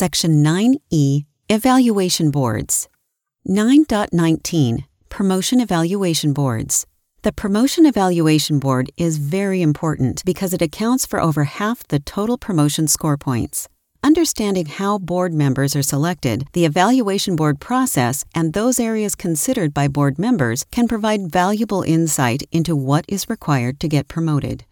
Section 9E Evaluation Boards. 9.19 Promotion Evaluation Boards. The Promotion Evaluation Board is very important because it accounts for over half the total promotion score points. Understanding how board members are selected, the evaluation board process, and those areas considered by board members can provide valuable insight into what is required to get promoted.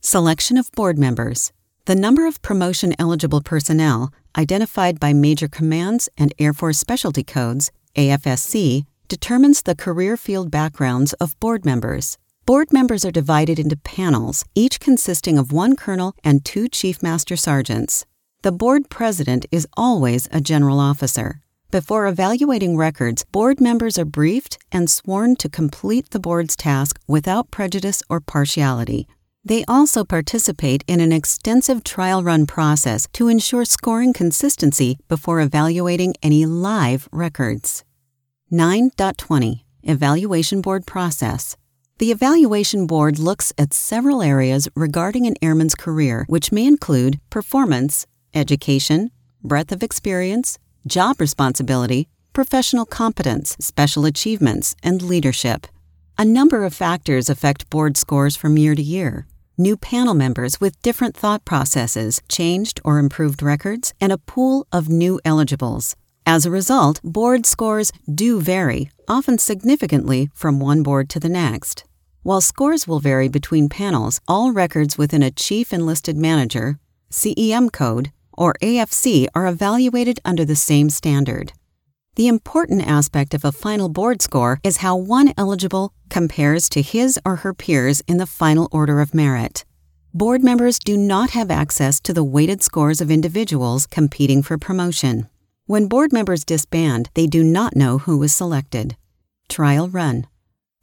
Selection of board members. The number of promotion eligible personnel, identified by Major Commands and Air Force Specialty Codes, AFSC, determines the career field backgrounds of board members. Board members are divided into panels, each consisting of one colonel and two chief master sergeants. The board president is always a general officer. Before evaluating records, board members are briefed and sworn to complete the board's task without prejudice or partiality. They also participate in an extensive trial run process to ensure scoring consistency before evaluating any live records. 9.20 Evaluation Board Process the Evaluation Board looks at several areas regarding an airman's career, which may include performance, education, breadth of experience, job responsibility, professional competence, special achievements, and leadership. A number of factors affect board scores from year to year. New panel members with different thought processes, changed or improved records, and a pool of new eligibles. As a result, board scores do vary, often significantly from one board to the next. While scores will vary between panels, all records within a Chief Enlisted Manager, CEM code, or AFSC are evaluated under the same standard. The important aspect of a final board score is how one eligible compares to his or her peers in the final order of merit. Board members do not have access to the weighted scores of individuals competing for promotion. When board members disband, they do not know who was selected. Trial run.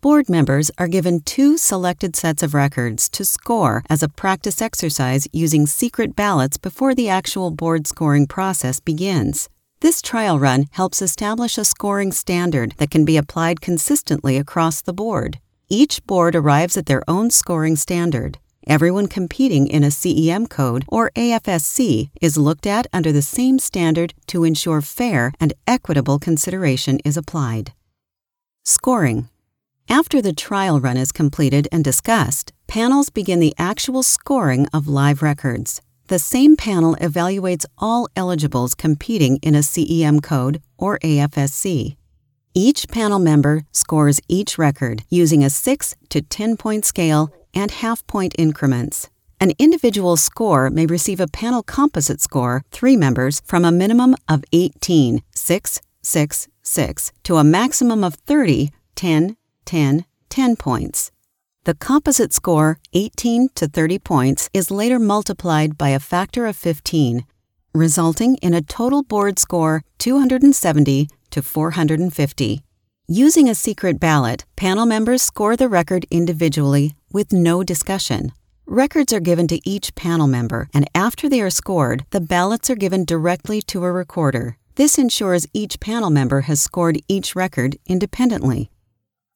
Board members are given two selected sets of records to score as a practice exercise using secret ballots before the actual board scoring process begins. This trial run helps establish a scoring standard that can be applied consistently across the board. Each board arrives at their own scoring standard. Everyone competing in a CEM code or AFSC is looked at under the same standard to ensure fair and equitable consideration is applied. Scoring after the trial run is completed and discussed, panels begin the actual scoring of live records. The same panel evaluates all eligibles competing in a CEM code or AFSC. Each panel member scores each record using a 6 to 10 point scale and half point increments. An individual score may receive a panel composite score, three members, from a minimum of 18, 6, 6, 6, to a maximum of 30, 10, 10, 10 points. The composite score, 18 to 30 points, is later multiplied by a factor of 15, resulting in a total board score 270 to 450. Using a secret ballot, panel members score the record individually with no discussion. Records are given to each panel member, and after they are scored, the ballots are given directly to a recorder. This ensures each panel member has scored each record independently.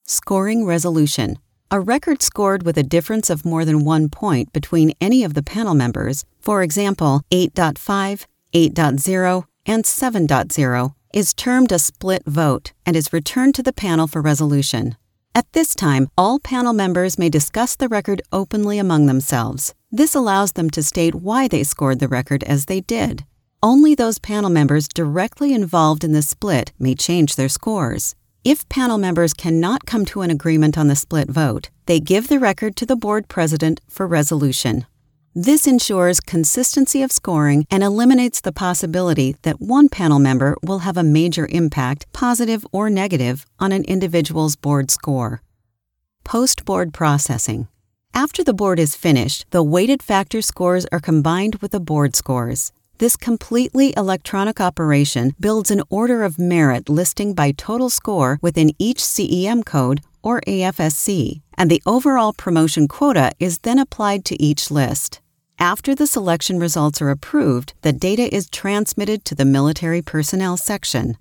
Scoring resolution. A record scored with a difference of more than one point between any of the panel members, for example, 8.5, 8.0, and 7.0, is termed a split vote and is returned to the panel for resolution. At this time, all panel members may discuss the record openly among themselves. This allows them to state why they scored the record as they did. Only those panel members directly involved in the split may change their scores. If panel members cannot come to an agreement on the split vote, they give the record to the board president for resolution. This ensures consistency of scoring and eliminates the possibility that one panel member will have a major impact, positive or negative, on an individual's board score. Post board processing. After the board is finished, the weighted factor scores are combined with the board scores. This completely electronic operation builds an order of merit listing by total score within each CEM code or AFSC, and the overall promotion quota is then applied to each list. After the selection results are approved, the data is transmitted to the Military Personnel section.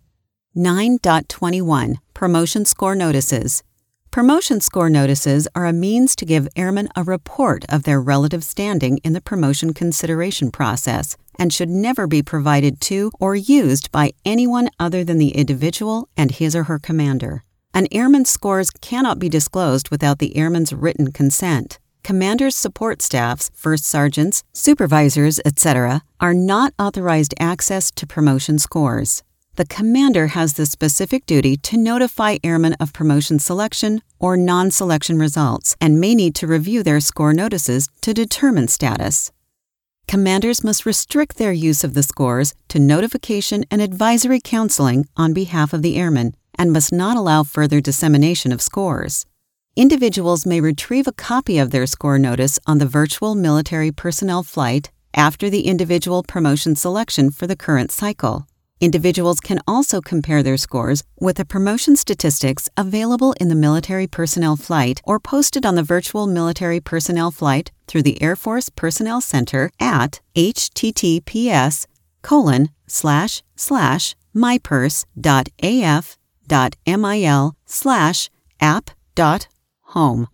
9.21 Promotion Score Notices Promotion score notices are a means to give airmen a report of their relative standing in the promotion consideration process and should never be provided to or used by anyone other than the individual and his or her commander. An airman's scores cannot be disclosed without the airman's written consent. Commanders' support staffs, first sergeants, supervisors, etc., are not authorized access to promotion scores the commander has the specific duty to notify airmen of promotion selection or non selection results and may need to review their score notices to determine status. Commanders must restrict their use of the scores to notification and advisory counseling on behalf of the airmen and must not allow further dissemination of scores. Individuals may retrieve a copy of their score notice on the virtual military personnel flight after the individual promotion selection for the current cycle. Individuals can also compare their scores with the promotion statistics available in the military personnel flight or posted on the virtual military personnel flight through the Air Force Personnel Center at https colon slash slash mypers.af.mil slash app dot home.